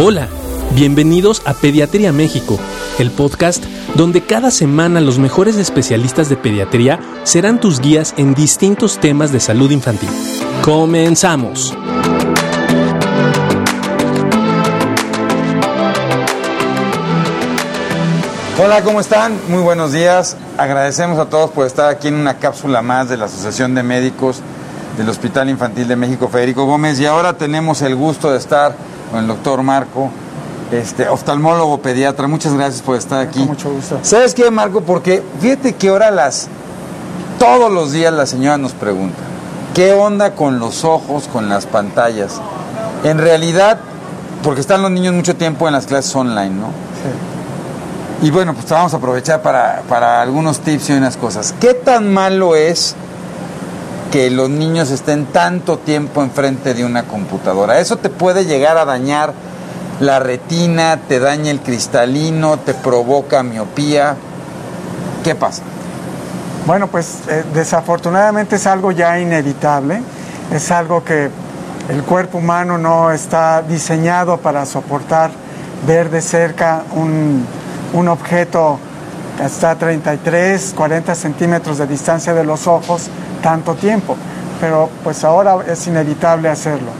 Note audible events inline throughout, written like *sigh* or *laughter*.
Hola, bienvenidos a Pediatría México, el podcast donde cada semana los mejores especialistas de pediatría serán tus guías en distintos temas de salud infantil. Comenzamos. Hola, ¿cómo están? Muy buenos días. Agradecemos a todos por estar aquí en una cápsula más de la Asociación de Médicos del Hospital Infantil de México, Federico Gómez. Y ahora tenemos el gusto de estar con el doctor Marco, este, oftalmólogo pediatra. Muchas gracias por estar aquí. Con mucho gusto. ¿Sabes qué, Marco? Porque fíjate que ahora las. Todos los días la señora nos pregunta: ¿qué onda con los ojos, con las pantallas? En realidad, porque están los niños mucho tiempo en las clases online, ¿no? Sí. Y bueno, pues vamos a aprovechar para, para algunos tips y unas cosas. ¿Qué tan malo es que los niños estén tanto tiempo enfrente de una computadora? Eso te puede llegar a dañar la retina, te daña el cristalino, te provoca miopía. ¿Qué pasa? Bueno, pues eh, desafortunadamente es algo ya inevitable, es algo que el cuerpo humano no está diseñado para soportar ver de cerca un, un objeto que está a 33, 40 centímetros de distancia de los ojos tanto tiempo, pero pues ahora es inevitable hacerlo.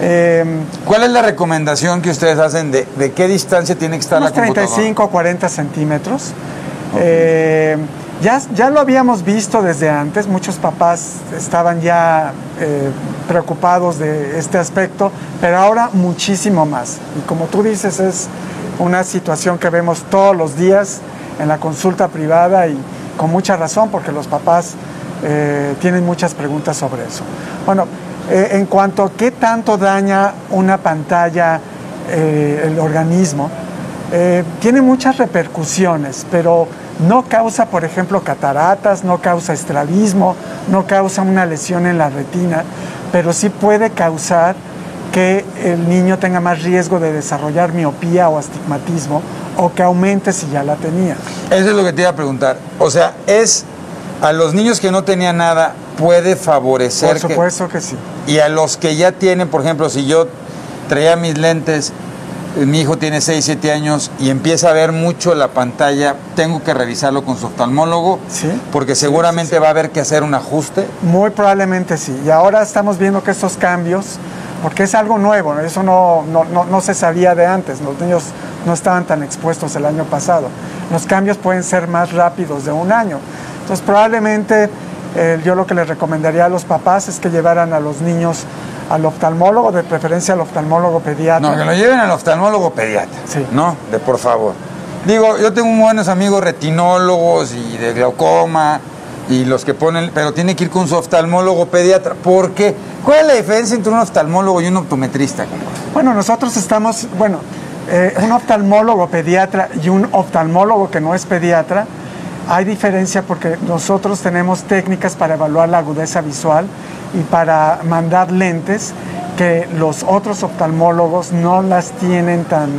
Eh, ¿Cuál es la recomendación que ustedes hacen de, de qué distancia tiene que estar unos la computadora? 35 o 40 centímetros. Eh, ya, ya lo habíamos visto desde antes, muchos papás estaban ya eh, preocupados de este aspecto, pero ahora muchísimo más. Y como tú dices, es una situación que vemos todos los días en la consulta privada y con mucha razón, porque los papás eh, tienen muchas preguntas sobre eso. Bueno, eh, en cuanto a qué tanto daña una pantalla eh, el organismo, tiene muchas repercusiones, pero no causa, por ejemplo, cataratas, no causa estrabismo, no causa una lesión en la retina, pero sí puede causar que el niño tenga más riesgo de desarrollar miopía o astigmatismo o que aumente si ya la tenía. Eso es lo que te iba a preguntar. O sea, es a los niños que no tenían nada puede favorecer Por supuesto que, sí. y a los que ya tienen, por ejemplo, si yo traía mis lentes, mi hijo tiene 6, 7 años y empieza a ver mucho la pantalla, tengo que revisarlo con su oftalmólogo Sí. porque seguramente va a haber que hacer un ajuste. Muy probablemente sí. Y ahora estamos viendo que estos cambios, porque es algo nuevo, eso no, no, no, no se sabía de antes, los niños no estaban tan expuestos el año pasado. Los cambios pueden ser más rápidos de un año. Entonces probablemente eh, yo lo que les recomendaría a los papás es que llevaran a los niños al oftalmólogo, de preferencia al oftalmólogo pediatra. No, que lo lleven al oftalmólogo pediatra. Sí. No, de por favor. Digo, yo tengo buenos amigos retinólogos y de glaucoma y los que ponen, pero tiene que ir con su oftalmólogo pediatra. ¿Por qué? ¿Cuál es la diferencia entre un oftalmólogo y un optometrista? Bueno, nosotros estamos, bueno, eh, un oftalmólogo pediatra y un oftalmólogo que no es pediatra, hay diferencia porque nosotros tenemos técnicas para evaluar la agudeza visual y para mandar lentes que los otros oftalmólogos no las tienen tan,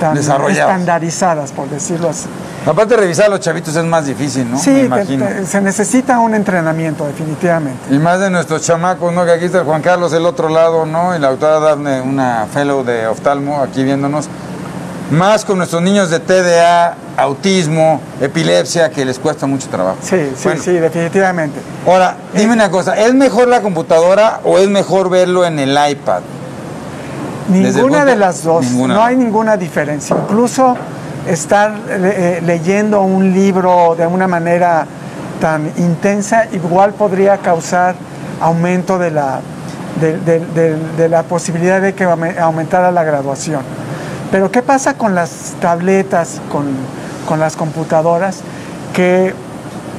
tan estandarizadas, por decirlo así. Aparte de revisar a los chavitos es más difícil, ¿no? Sí, Me te- imagino. te- se necesita un entrenamiento, definitivamente. Y más de nuestros chamacos, ¿no? Que aquí está el Juan Carlos del otro lado, ¿no? Y la doctora Dafne, una fellow de oftalmo, aquí viéndonos. Más con nuestros niños de TDA, autismo, epilepsia, que les cuesta mucho trabajo. Sí, sí, Bueno, sí, definitivamente. Ahora, dime una cosa, ¿es mejor la computadora o es mejor verlo en el iPad? Ninguna de las dos, Ninguna. no hay ninguna diferencia. Incluso estar eh, leyendo un libro de una manera tan intensa igual podría causar aumento de la, de, de- la posibilidad de que aume- aumentara la graduación. Pero ¿qué pasa con las tabletas, con, con las computadoras? Que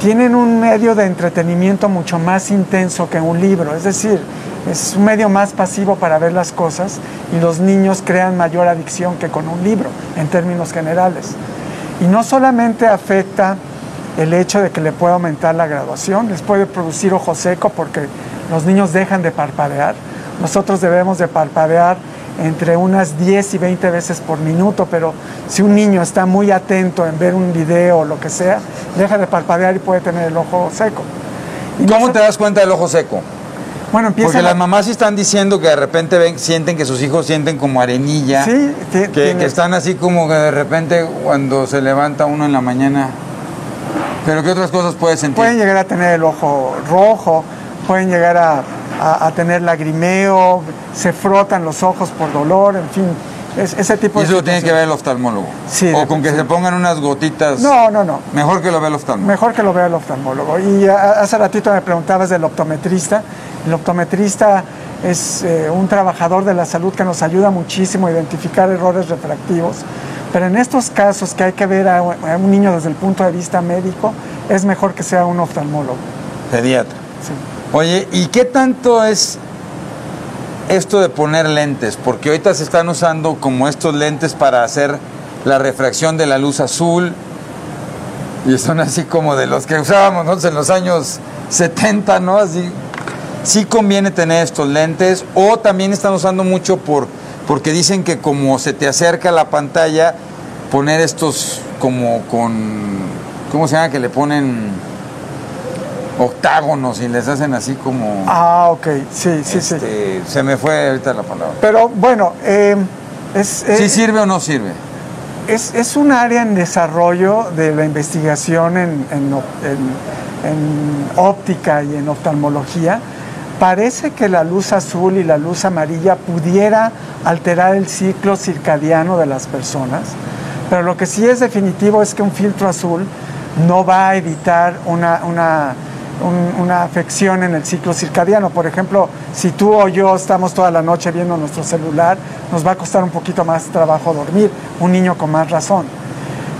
tienen un medio de entretenimiento mucho más intenso que un libro, es decir, es un medio más pasivo para ver las cosas y los niños crean mayor adicción que con un libro en términos generales. Y no solamente afecta el hecho de que le pueda aumentar la graduación, les puede producir ojo seco porque los niños dejan de parpadear. Nosotros debemos de parpadear entre unas 10 y 20 veces por minuto, pero si un niño está muy atento en ver un video o lo que sea, deja de parpadear y puede tener el ojo seco. Y ¿Cómo no te das cuenta del ojo seco? Bueno, empiezan Porque las mamás sí están diciendo que de repente ven, sienten que sus hijos sienten como arenilla. Sí, que, que están así como que de repente cuando se levanta uno en la mañana. Pero ¿qué otras cosas puedes sentir? Pueden llegar a tener el ojo rojo, pueden llegar a, a- a tener lagrimeo, se frotan los ojos por dolor, en fin, es- ese tipo y de eso lo tiene que ver el oftalmólogo. Sí, o de- con que se pongan unas gotitas. No, no, no. Mejor que lo vea el oftalmólogo. Mejor que lo vea el oftalmólogo. Y a- hace ratito me preguntabas del optometrista. El optometrista es eh, un trabajador de la salud que nos ayuda muchísimo a identificar errores refractivos. Pero en estos casos que hay que ver a, a un niño desde el punto de vista médico, es mejor que sea un oftalmólogo. Pediatra. Sí. Oye, ¿y qué tanto es esto de poner lentes? Porque ahorita se están usando como estos lentes para hacer la refracción de la luz azul. Y son así como de los que usábamos nosotros en los años 70, ¿no? Así. Sí conviene tener estos lentes. O también están usando mucho por, porque dicen que como se te acerca la pantalla, poner estos como con. ¿Cómo se llama? Que le ponen octágonos y les hacen así como. Ah, ok, sí, sí, sí. este, Se me fue ahorita la palabra. Pero bueno, eh, es, ¿Sí eh, sirve o no sirve? Es, es un área en desarrollo de la investigación en, en en- en óptica y en oftalmología. Parece que la luz azul y la luz amarilla pudiera alterar el ciclo circadiano de las personas, pero lo que sí es definitivo es que un filtro azul no va a evitar una, una, un- una afección en el ciclo circadiano. Por ejemplo, si tú o yo estamos toda la noche viendo nuestro celular, nos va a costar un poquito más trabajo dormir, un niño con más razón.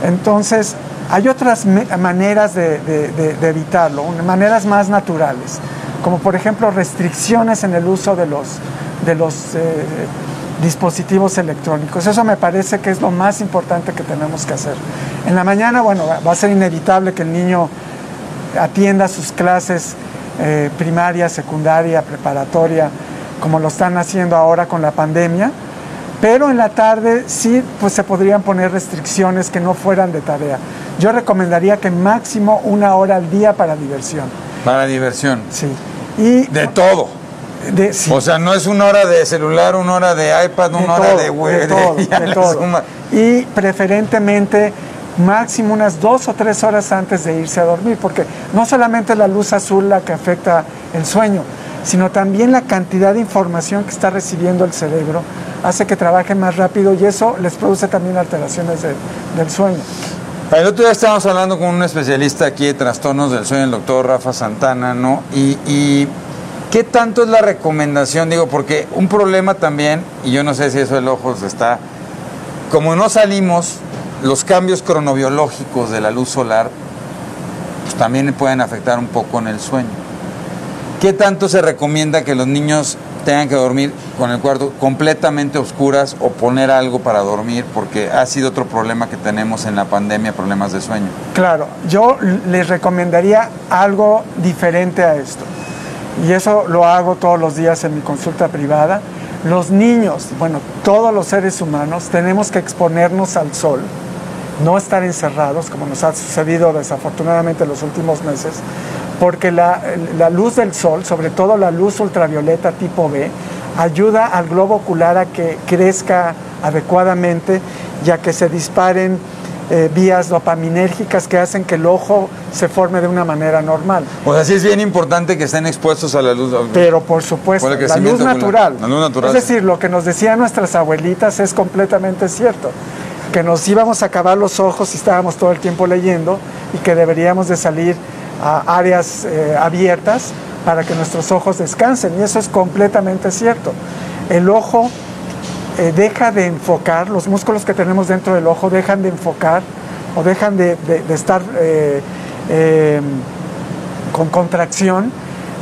Entonces, hay otras maneras de, de- evitarlo, maneras más naturales, como por ejemplo restricciones en el uso de los, de los eh, dispositivos electrónicos. Eso me parece que es lo más importante que tenemos que hacer. En la mañana, bueno, va a ser inevitable que el niño atienda sus clases eh, primaria, secundaria, preparatoria, como lo están haciendo ahora con la pandemia. Pero en la tarde sí, pues se podrían poner restricciones que no fueran de tarea. Yo recomendaría que máximo una hora al día para diversión. Para diversión. Sí. Y De todo. de, sí, O sea, no es una hora de celular, una hora de iPad, de una hora todo, de web. *laughs* de todo, de todo. suma. Y preferentemente máximo unas dos o tres horas antes de irse a dormir, porque no solamente la luz azul la que afecta el sueño, sino también la cantidad de información que está recibiendo el cerebro hace que trabaje más rápido y eso les produce también alteraciones de- del sueño. El otro día estábamos hablando con un especialista aquí de trastornos del sueño, el doctor Rafa Santana, ¿no? Y, y ¿qué tanto es la recomendación? Digo, porque un problema también, y yo no sé si eso del ojo está, como no salimos, los cambios cronobiológicos de la luz solar, pues también pueden afectar un poco en el sueño. ¿Qué tanto se recomienda que los niños tengan que dormir con el cuarto completamente oscuras o poner algo para dormir? Porque ha sido otro problema que tenemos en la pandemia, problemas de sueño. Claro, yo les recomendaría algo diferente a esto. Y eso lo hago todos los días en mi consulta privada. Los niños, bueno, todos los seres humanos tenemos que exponernos al sol, no estar encerrados, como nos ha sucedido desafortunadamente en los últimos meses, porque la, la luz del sol, sobre todo la luz ultravioleta tipo B, ayuda al globo ocular a que crezca adecuadamente y a que se disparen eh, vías dopaminérgicas que hacen que el ojo se forme de una manera normal. O sea, sí es bien importante que estén expuestos a la luz. Pero por supuesto, Por la luz natural. La luz natural, Es decir, lo que nos decían nuestras abuelitas es completamente cierto. Que nos íbamos a acabar los ojos si estábamos todo el tiempo leyendo y que deberíamos de salir a áreas eh, abiertas para que nuestros ojos descansen. Y eso es completamente cierto. El ojo eh, deja de enfocar, los músculos que tenemos dentro del ojo dejan de enfocar o dejan de, estar eh, con contracción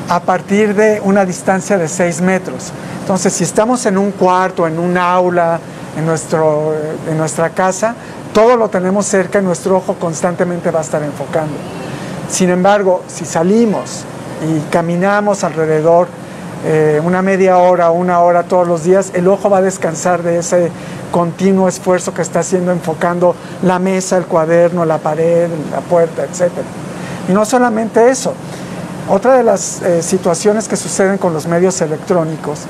a partir de una distancia de 6 metros. Entonces, si estamos en un cuarto, en un aula, en, nuestro, en nuestra casa, todo lo tenemos cerca y nuestro ojo constantemente va a estar enfocando. Sin embargo, si salimos y caminamos alrededor eh, una media hora, una hora todos los días, el ojo va a descansar de ese continuo esfuerzo que está haciendo enfocando la mesa, el cuaderno, la pared, la puerta, etc. Y no solamente eso, Otra de las eh, situaciones que suceden con los medios electrónicos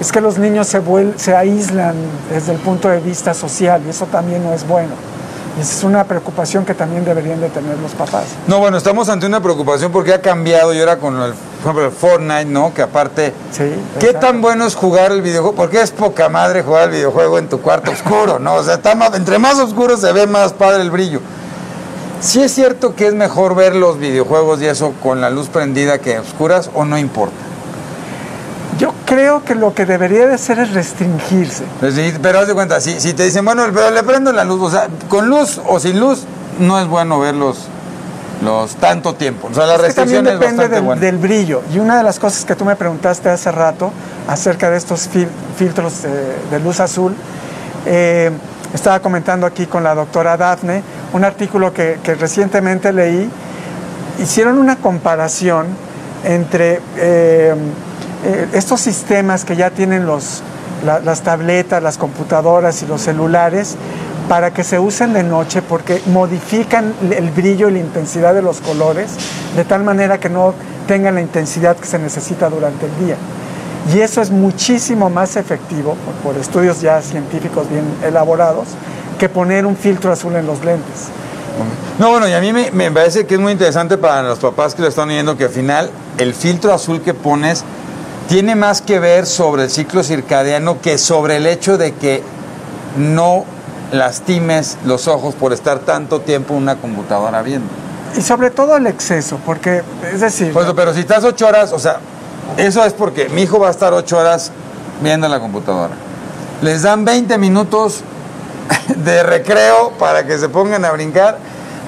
es que los niños se, se aíslan desde el punto de vista social y eso también no es bueno. Y esa es una preocupación que también deberían de tener los papás. No, bueno, estamos ante una preocupación porque ha cambiado y ahora con el, por ejemplo, el Fortnite, ¿no? Que aparte, Sí, ¿qué tan bueno es jugar el videojuego? Porque es poca madre jugar el videojuego en tu cuarto oscuro, ¿no? O sea, está más- entre más oscuro se ve más padre el brillo. ¿Sí es cierto que es mejor ver los videojuegos y eso con la luz prendida que oscuras o no importa? Creo que lo que debería de hacer es restringirse. Pues sí, pero haz de cuenta, si, si te dicen, bueno, pero le prendo la luz, o sea, con luz o sin luz, no es bueno verlos los tanto tiempo. O sea, la Es que también restricción es depende del, buena. del brillo. Y una de las cosas que tú me preguntaste hace rato acerca de estos fil- filtros eh, de luz azul, eh, estaba comentando aquí con la doctora Dafne un artículo que, que recientemente leí. Hicieron una comparación entre eh, eh, estos sistemas que ya tienen los, la- las tabletas, las computadoras y los celulares para que se usen de noche porque modifican el brillo y la intensidad de los colores de tal manera que no tengan la intensidad que se necesita durante el día. Y eso es muchísimo más efectivo, por, por estudios ya científicos bien elaborados, que poner un filtro azul en los lentes. No, bueno, y a mí me, me parece que es muy interesante para los papás que lo están oyendo que al final el filtro azul que pones tiene más que ver sobre el ciclo circadiano que sobre el hecho de que no lastimes los ojos por estar tanto tiempo en una computadora viendo. Y sobre todo el exceso, porque, es decir, Pues, pero si estás ocho horas, o sea, eso es porque mi hijo va a estar ocho horas viendo la computadora. Les dan 20 minutos *laughs* de recreo para que se pongan a brincar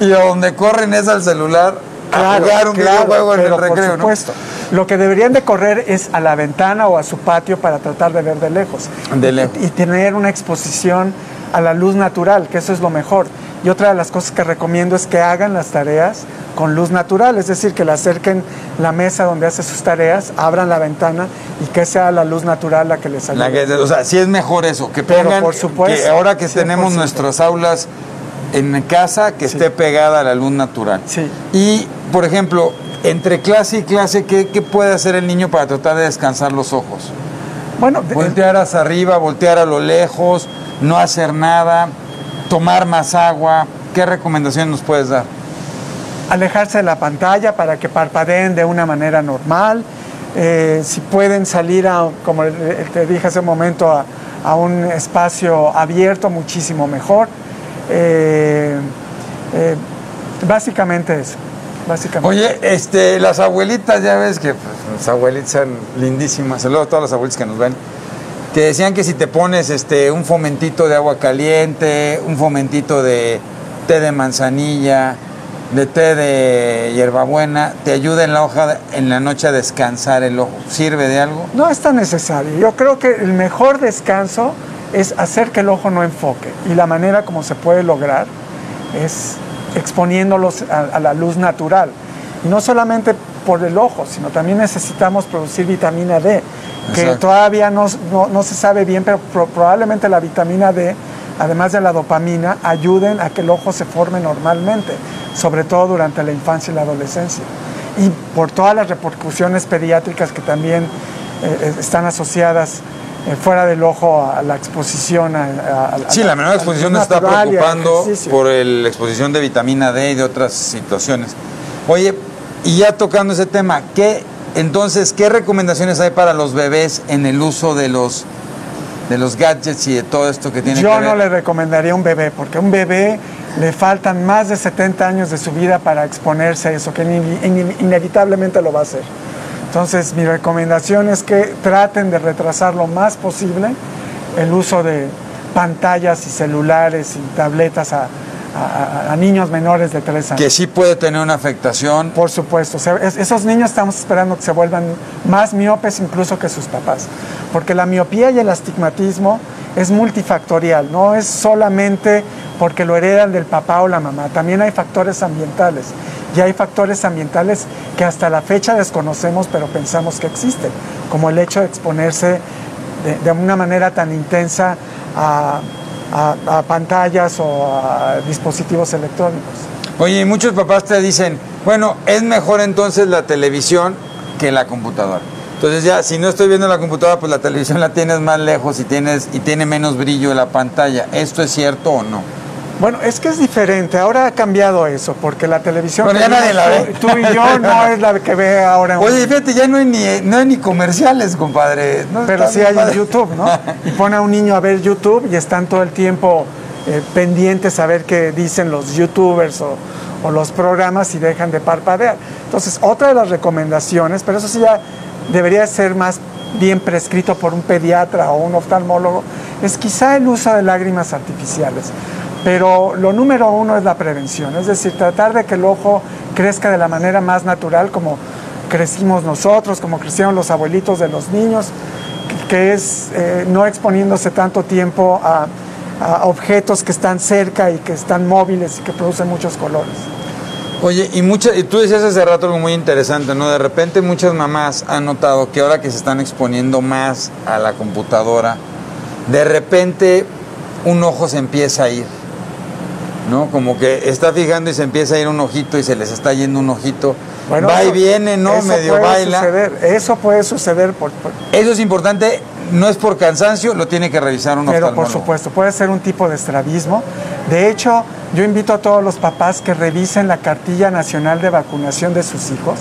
y a donde corren es al celular a jugar un claro, videojuego en el recreo, por supuesto. Lo que deberían de correr es a la ventana o a su patio para tratar de ver de lejos. De lejos. Y, y tener una exposición a la luz natural, que eso es lo mejor. Y otra de las cosas que recomiendo es que hagan las tareas con luz natural, es decir, que le acerquen la mesa donde hace sus tareas, abran la ventana y que sea la luz natural la que les ayude. La que- o sea, sí es mejor eso, que Pero, pongan, por supuesto, que ahora que 100%. tenemos nuestras aulas en casa, que Sí. esté pegada a la luz natural. Sí. Y, por ejemplo, entre clase y clase, ¿qué, qué puede hacer el niño para tratar de descansar los ojos? Bueno, Voltear hacia arriba, voltear a lo lejos, no hacer nada, tomar más agua. ¿Qué recomendaciones nos puedes dar? alejarse de la pantalla para que parpadeen de una manera normal. Eh, si pueden salir, a, como te dije hace un momento, a, a un espacio abierto, muchísimo mejor. Eh, eh, básicamente eso. Básicamente. Oye, este, las abuelitas, ya ves que pues, las abuelitas son lindísimas. Saludos a todas las abuelitas que nos ven. Te decían que si te pones este, un fomentito de agua caliente, un fomentito de té de manzanilla, de té de hierbabuena, te ayuda en la hoja en la noche a descansar el ojo. ¿Sirve de algo? No es tan necesario. Yo creo que el mejor descanso es hacer que el ojo no enfoque. Y la manera como se puede lograr es exponiéndolos a, a la luz natural. Y no solamente por el ojo, sino también necesitamos producir vitamina D, que Exacto. todavía no, no- no se sabe bien, pero pro- probablemente la vitamina D, además de la dopamina, ayuden a que el ojo se forme normalmente, sobre todo durante la infancia y la adolescencia. Y por todas las repercusiones pediátricas que también eh, están asociadas eh, fuera del ojo a la exposición a, a- Sí, la menor exposición nos está preocupando por el- la exposición de vitamina D y de otras situaciones. Oye, y ya tocando ese tema, ¿qué, entonces, ¿qué recomendaciones hay para los bebés en el uso de los, de los gadgets y de todo esto que tiene Yo que ver? no le recomendaría a un bebé, porque a un bebé le faltan más de 70 años de su vida para exponerse a eso, que inevi- ine- inevitablemente lo va a hacer. Entonces, mi recomendación es que traten de retrasar lo más posible el uso de pantallas y celulares y tabletas a, a- a- a niños menores de 3 años. Que sí puede tener una afectación. Por supuesto, o sea, es- esos niños estamos esperando que se vuelvan más miopes incluso que sus papás, porque la miopía y el astigmatismo es multifactorial, no es solamente porque lo heredan del papá o la mamá, también hay factores ambientales y hay factores ambientales que hasta la fecha desconocemos pero pensamos que existen, como el hecho de exponerse de, una manera tan intensa a, a- pantallas o a dispositivos electrónicos. Oye, muchos papás te dicen, Bueno, es mejor entonces la televisión que la computadora. Entonces ya, si no estoy viendo la computadora, pues la televisión la tienes más lejos y tienes y tiene menos brillo la pantalla. ¿Esto es cierto o no? Bueno, es que es diferente. Ahora ha cambiado eso, porque la televisión. Bueno, ya nadie la tú- ve. Tú y yo *laughs* no es la que ve ahora. Oye, fíjate, ya no hay ni, no hay ni comerciales, compadre. No, pero sí hay en. YouTube, ¿no? *laughs* Y pone a un niño a ver YouTube y están todo el tiempo eh, pendientes a ver qué dicen los YouTubers o, o los programas y dejan de parpadear. Entonces, otra de las recomendaciones, pero eso sí ya debería ser más bien prescrito por un pediatra o un oftalmólogo, es quizá el uso de lágrimas artificiales. Pero lo número uno es la prevención, es decir, tratar de que el ojo crezca de la manera más natural como crecimos nosotros, como crecieron los abuelitos de los niños, que es eh, no exponiéndose tanto tiempo a, a objetos que están cerca y que están móviles y que producen muchos colores. Oye, y, muchas, y tú decías hace rato algo muy interesante, ¿no? De repente muchas mamás han notado que ahora que se están exponiendo más a la computadora, de repente un ojo se empieza a ir, ¿no? Como que está fijando y se empieza a ir un ojito y se les está yendo un ojito. Va y viene, ¿no? eso Medio puede baila. suceder, eso puede suceder por, por- Eso es importante, no es por cansancio, lo tiene que revisar un Pero por supuesto, puede ser un tipo de estrabismo. De hecho, yo invito a todos los papás que revisen la cartilla nacional de vacunación de sus hijos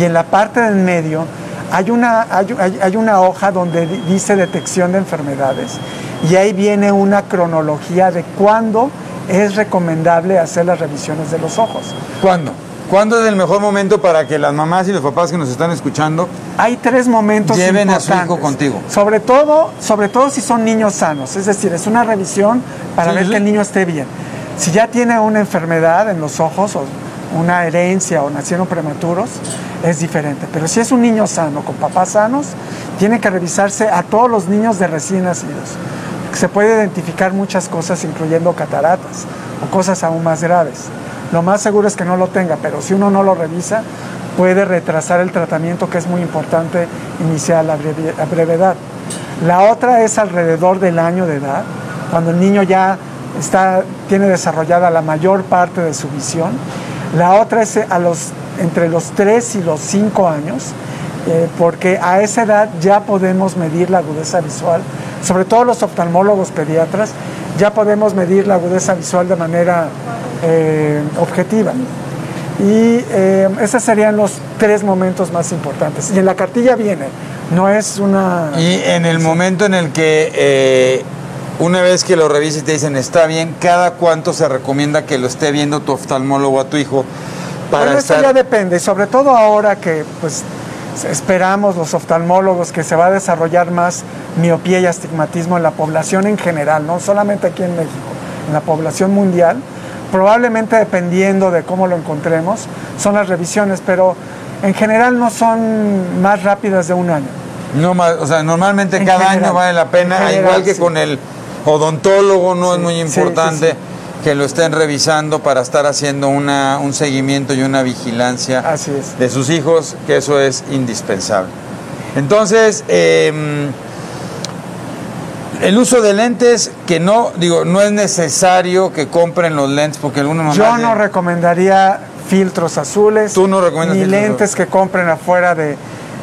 y en la parte del medio hay una, hay, hay- una hoja donde di- dice detección de enfermedades y ahí viene una cronología de cuándo es recomendable hacer las revisiones de los ojos. ¿Cuándo? ¿Cuándo es el mejor momento para que las mamás y los papás que nos están escuchando Hay tres momentos Lleven a su importantes. hijo contigo. Sobre todo, sobre todo si son niños sanos, es decir, es una revisión para Sí, ver sí. que el niño esté bien. Si ya tiene una enfermedad en los ojos o una herencia o nacieron prematuros, es diferente. Pero si es un niño sano, con papás sanos, tiene que revisarse a todos los niños de recién nacidos. Se puede identificar muchas cosas, incluyendo cataratas o cosas aún más graves. Lo más seguro es que no lo tenga, pero si uno no lo revisa, puede retrasar el tratamiento, que es muy importante iniciar a la brevedad. La otra es alrededor del año de edad, cuando el niño ya está, tiene desarrollada la mayor parte de su visión. La otra es a los, entre los 3 y los 5 años, eh, porque a esa edad ya podemos medir la agudeza visual, sobre todo los oftalmólogos pediatras, ya podemos medir la agudeza visual de manera eh, objetiva. Y eh, esos serían los tres momentos más importantes. Y en la cartilla viene, no es una... Y en el momento en el que eh, una vez que lo revises te dicen está bien, ¿cada cuánto se recomienda que lo esté viendo tu oftalmólogo a tu hijo para Bueno, eso estar... ya depende, sobre todo ahora que pues esperamos los oftalmólogos que se va a desarrollar más miopía y astigmatismo en la población en general, no solamente aquí en México, en la población mundial. Probablemente dependiendo de cómo lo encontremos, son las revisiones, pero en general no son más rápidas de un año. No más, o sea, normalmente En cada general. año vale la pena, general, igual que sí. con el odontólogo, no es muy importante sí. Que lo estén revisando para estar haciendo una, un seguimiento y una vigilancia Así es. de sus hijos, que eso es indispensable. Entonces, eh, el uso de lentes, que no, digo, no es necesario que compren los lentes porque algunos Yo no recomendaría filtros azules. Tú no recomiendas Ni lentes que compren afuera de,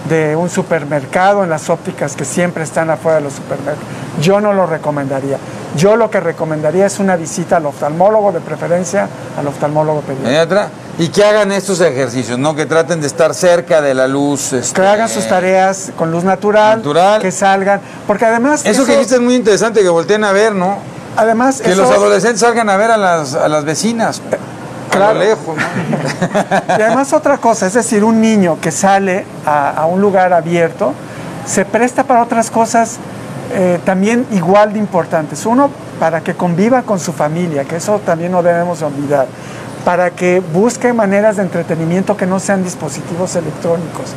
de un supermercado, en las ópticas que siempre están afuera de los supermercados. Yo no lo recomendaría. Yo lo que recomendaría es una visita al oftalmólogo, de preferencia al oftalmólogo pediatra. y que hagan estos ejercicios, ¿no? Que traten de estar cerca de la luz. este, Que hagan sus tareas con luz natural, Natural. que salgan. Porque además. Eso, que dijiste es muy interesante, que volteen a ver, ¿no? Además, Que los adolescentes salgan a ver a las, a las vecinas. Claro. Lejos, ¿no? *laughs* Y además otra cosa, es decir, un niño que sale a, a un lugar abierto se presta para otras cosas eh, también igual de importantes. Uno, para que conviva con su familia, que eso también no debemos olvidar. Para que busque maneras de entretenimiento que no sean dispositivos electrónicos.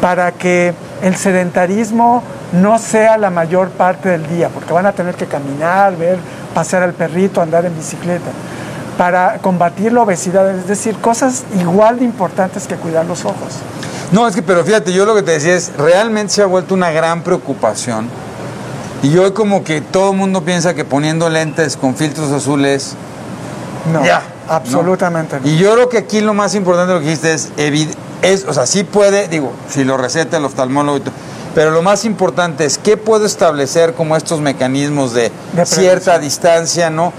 Para que el sedentarismo no sea la mayor parte del día, porque van a tener que caminar, ver, pasear al perrito, andar en bicicleta para combatir la obesidad, es decir, cosas igual de importantes que cuidar los ojos. No, es que, pero fíjate, yo lo que te decía es, realmente se ha vuelto una gran preocupación. Y hoy como que todo el mundo piensa que poniendo lentes con filtros azules, No. ya, Absolutamente. no. Y yo creo que aquí lo más importante de lo que dijiste es, es, o sea, sí puede, digo, si lo receta el oftalmólogo y todo, pero lo más importante es qué puedo establecer como estos mecanismos de, De cierta distancia, ¿no?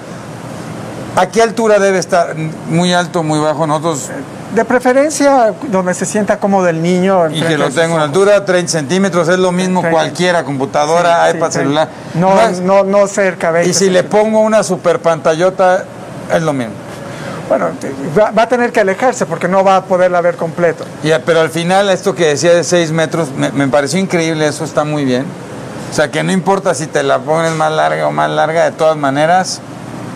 ¿A qué altura debe estar? ¿Muy alto, muy bajo? Nosotros, De preferencia donde se sienta cómodo el niño. y que lo en ojos. altura, 30 centímetros, es lo mismo 30. cualquiera, computadora, Sí, iPad, sí, celular. No, no, no cerca. 20 y si le pongo una super pantallota, es lo mismo. Bueno, va, va a tener que alejarse porque no va a poderla ver completo. Ya, pero al final, esto que decía de 6 metros, me, me pareció increíble, eso está muy bien. O sea, que no importa si te la pones más larga o más larga, de todas maneras,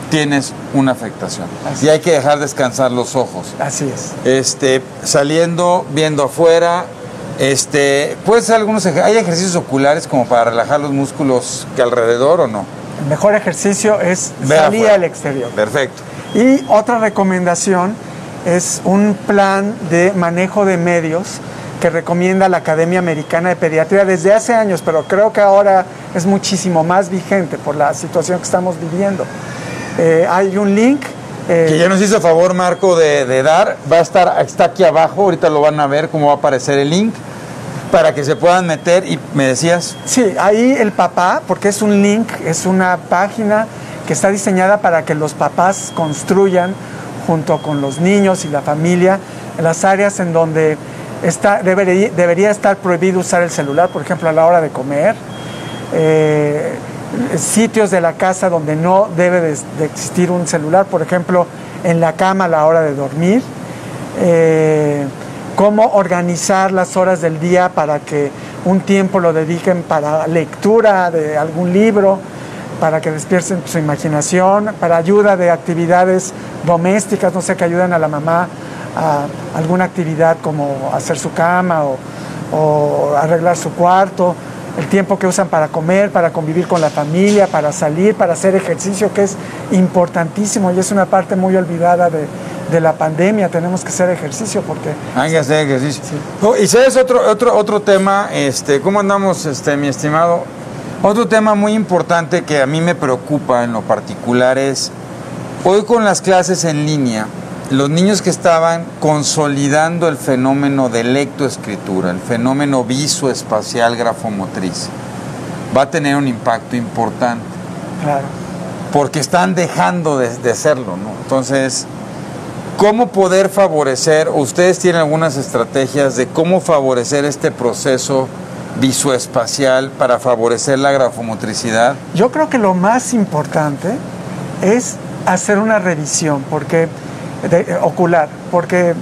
tienes una afectación. Así Y hay que dejar descansar los ojos. Así es. Este, saliendo, viendo afuera, este, puede ser algunos, hay ejercicios oculares como para relajar los músculos que alrededor o no. El mejor ejercicio es Ver salir afuera. al exterior. Perfecto. Y otra recomendación es un plan de manejo de medios que recomienda la Academia Americana de Pediatría desde hace años, pero creo que ahora es muchísimo más vigente por la situación que estamos viviendo. Eh, hay un link. eh, Que ya nos hizo favor Marco de, de dar, va a estar, está aquí abajo, ahorita lo van a ver cómo va a aparecer el link, para que se puedan meter y me decías, Sí, ahí el papá, porque es un link, es una página que está diseñada para que los papás construyan junto con los niños y la familia las áreas en donde está, debería, debería estar prohibido usar el celular, por ejemplo, a la hora de comer, eh, sitios de la casa donde no debe de, existir un celular, por ejemplo, en la cama a la hora de dormir. Eh, cómo organizar las horas del día para que un tiempo lo dediquen para lectura de algún libro, para que despierten su imaginación, para ayuda de actividades domésticas, no sé, que ayuden a la mamá a alguna actividad como hacer su cama o arreglar su cuarto, el tiempo que usan para comer, para convivir con la familia, para salir, para hacer ejercicio, que es importantísimo y es una parte muy olvidada de, de la pandemia. Tenemos que hacer ejercicio porque hay que hacer ejercicio. Oh, y sabes otro, otro, otro tema, este, ¿cómo andamos, este, mi estimado? Otro tema muy importante que a mí me preocupa en lo particular es, hoy con las clases en línea, los niños que estaban consolidando el fenómeno de lectoescritura, el fenómeno visoespacial grafomotriz, va a tener un impacto importante. Claro. Porque están dejando de, de hacerlo, ¿no? Entonces, ¿cómo poder favorecer? Ustedes tienen algunas estrategias de cómo favorecer este proceso visoespacial para favorecer la grafomotricidad. Yo creo que lo más importante es hacer una revisión porque eh, ocular, porque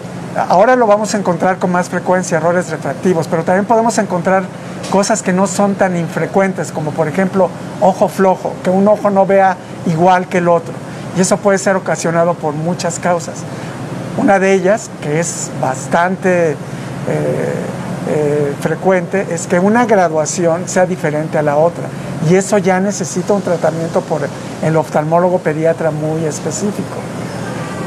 ahora lo vamos a encontrar con más frecuencia, errores refractivos, pero también podemos encontrar cosas que no son tan infrecuentes, como por ejemplo ojo flojo, que un ojo no vea igual que el otro. Y eso puede ser ocasionado por muchas causas. Una de ellas, que es bastante eh, eh, frecuente, es que una graduación sea diferente a la otra. Y eso ya necesita un tratamiento por el oftalmólogo pediatra muy específico.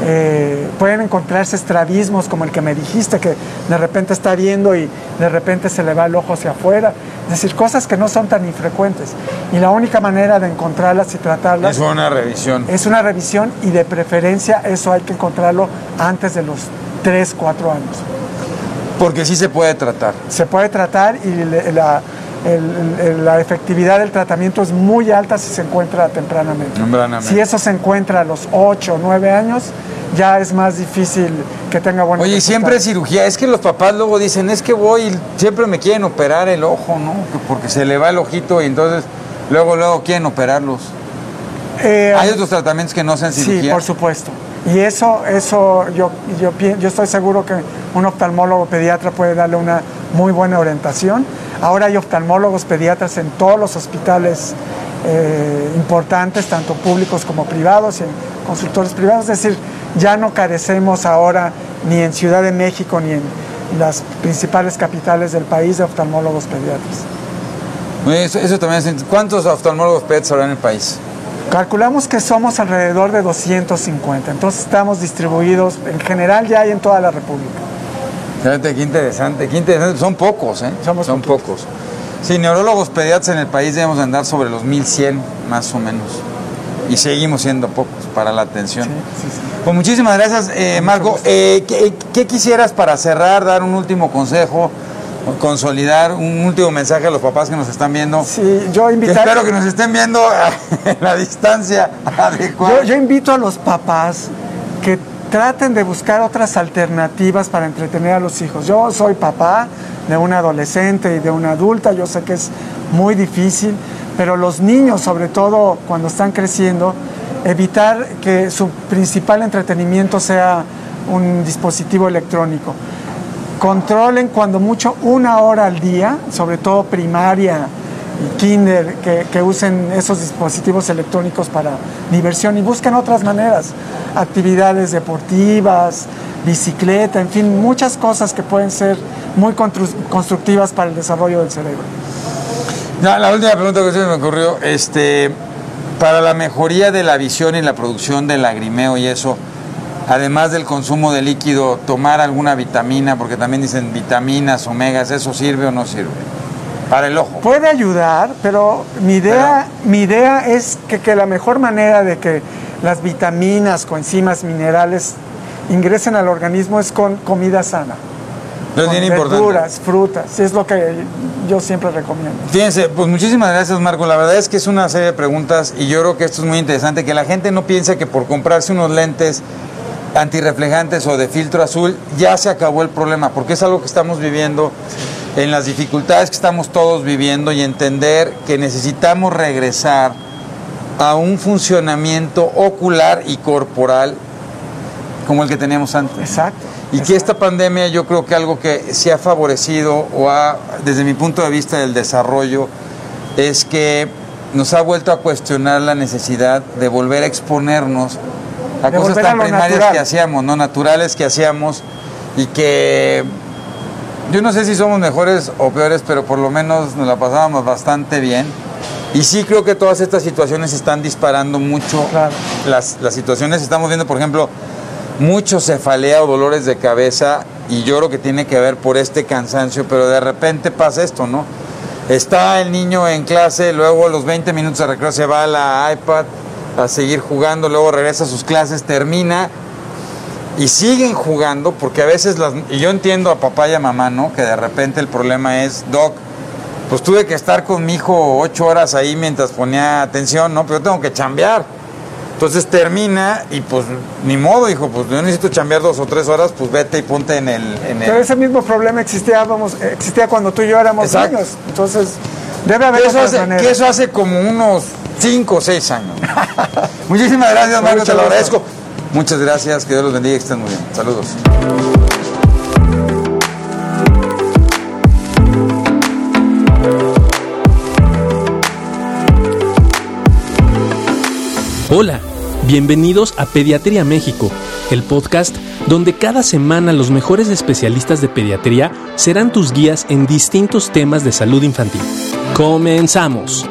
Eh, pueden encontrarse estrabismos como el que me dijiste, que de repente está viendo y de repente se le va el ojo hacia afuera. Es decir, cosas que no son tan infrecuentes. Y la única manera de encontrarlas y tratarlas Es una revisión. es una revisión y de preferencia eso hay que encontrarlo antes de los 3, 4 años. Porque sí se puede tratar. Se puede tratar y la, el- el- la efectividad del tratamiento es muy alta si se encuentra tempranamente. Tempranamente. Si eso se encuentra a los 8 o 9 años, ya es más difícil que tenga buenos Oye, y siempre es cirugía. Es que los papás luego dicen, es que voy y siempre me quieren operar el ojo, ¿no? Que Porque se le va el ojito y entonces luego, luego quieren operarlos. Eh, Hay otros tratamientos que no sean Sí, cirugía. por supuesto. Y eso, eso yo, yo, yo estoy seguro que un oftalmólogo pediatra puede darle una muy buena orientación. Ahora hay oftalmólogos pediatras en todos los hospitales eh, importantes, tanto públicos como privados, y en consultores privados. Es decir, ya no carecemos ahora ni en Ciudad de México ni en las principales capitales del país de oftalmólogos pediatras. Eso, eso también es... ¿Cuántos oftalmólogos pets habrá en el país? Calculamos que somos alrededor de 250, entonces estamos distribuidos, en general ya hay en toda la República. Fíjate, qué interesante, qué interesante. Son pocos, ¿eh? Somos Son pocos. Sí, neurólogos pediatras en el país debemos andar sobre los 1100, más o menos. y seguimos siendo pocos para la atención. Sí, sí, sí. Pues muchísimas gracias, eh, Marco. Eh, ¿qué, qué quisieras para cerrar, dar un último consejo, consolidar un último mensaje a los papás que nos están viendo? Sí, yo Que invitar- espero que nos estén viendo *laughs* en la distancia adecuada. Yo, yo invito a los papás que traten de buscar otras alternativas para entretener a los hijos. Yo soy papá de una adolescente y de una adulta, yo sé que es muy difícil, pero los niños, sobre todo cuando están creciendo, evitar que su principal entretenimiento sea un dispositivo electrónico. Controlen cuando mucho una hora al día, sobre todo primaria kinder, que, que usen esos dispositivos electrónicos para diversión y busquen otras maneras, actividades deportivas, bicicleta, en fin, muchas cosas que pueden ser muy constru- constructivas para el desarrollo del cerebro. No, la última pregunta que se me ocurrió, este, para la mejoría de la visión y la producción del lagrimeo y eso, además del consumo de líquido, tomar alguna vitamina, porque también dicen vitaminas, omegas, ¿eso sirve o no sirve? Para el ojo. Puede ayudar, pero mi idea, mi idea es que, que la mejor manera de que las vitaminas, coenzimas, minerales ingresen al organismo es con comida sana. Es con verduras, frutas, es lo que yo siempre recomiendo. Fíjense, pues muchísimas gracias Marco. La verdad es que es una serie de preguntas y yo creo que esto es muy interesante, que la gente no piense que por comprarse unos lentes antirreflejantes o de filtro azul ya se acabó el problema, porque es algo que estamos viviendo en las dificultades que estamos todos viviendo y entender que necesitamos regresar a un funcionamiento ocular y corporal como el que teníamos antes. Exacto. Y que esta pandemia yo creo que algo que se ha favorecido o ha, desde mi punto de vista del desarrollo, es que nos ha vuelto a cuestionar la necesidad de volver a exponernos a De cosas a tan primarias natural. que hacíamos, no naturales que hacíamos y que yo no sé si somos mejores o peores, pero por lo menos nos la pasábamos bastante bien. Y sí creo que todas estas situaciones están disparando mucho Claro. las, las situaciones. Estamos viendo, por ejemplo, mucho cefalea o dolores de cabeza y yo creo que tiene que ver por este cansancio, pero de repente pasa esto, ¿no? Está el niño en clase, luego a los 20 minutos de recreo se va a la iPad a seguir jugando, luego regresa a sus clases, termina y siguen jugando porque a veces las y yo entiendo a papá y a mamá, ¿no? Que de repente el problema es, "Doc, pues tuve que estar con mi hijo ocho horas ahí mientras ponía atención, ¿no? Pero yo tengo que chambear. Entonces termina y pues ni modo, hijo, pues yo necesito chambear dos o tres horas, pues vete y ponte en el... En Pero ese mismo problema existía, vamos, existía cuando tú y yo éramos Exacto. niños. Entonces, debe haber Que eso, hace, que eso hace como unos cinco o seis años. *laughs* Muchísimas gracias, Marco, te lo agradezco. Muchas gracias, que Dios los bendiga y estén muy bien. Saludos. Hola, bienvenidos a Pediatría México, el podcast donde cada semana los mejores especialistas de pediatría serán tus guías en distintos temas de salud infantil. Comenzamos.